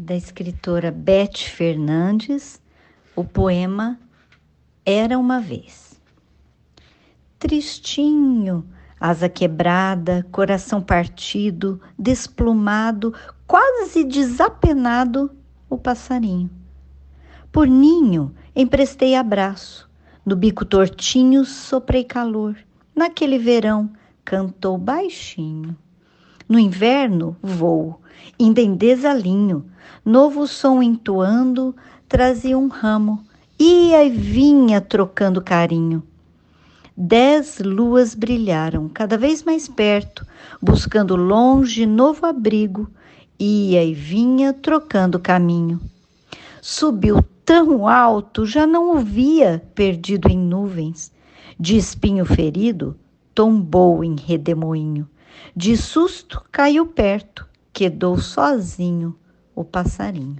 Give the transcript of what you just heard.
da escritora Beth Fernandes, o poema Era uma vez. Tristinho, asa quebrada, coração partido, desplumado, quase desapenado, o passarinho. Por ninho emprestei abraço, no bico tortinho soprei calor. Naquele verão cantou baixinho. No inverno voo, em desalinho, novo som entoando, trazia um ramo, ia e vinha trocando carinho. Dez luas brilharam cada vez mais perto, buscando longe novo abrigo, ia e vinha trocando caminho. Subiu tão alto, já não o via, perdido em nuvens. De espinho ferido, tombou em redemoinho. De susto, caiu perto, quedou sozinho o passarinho.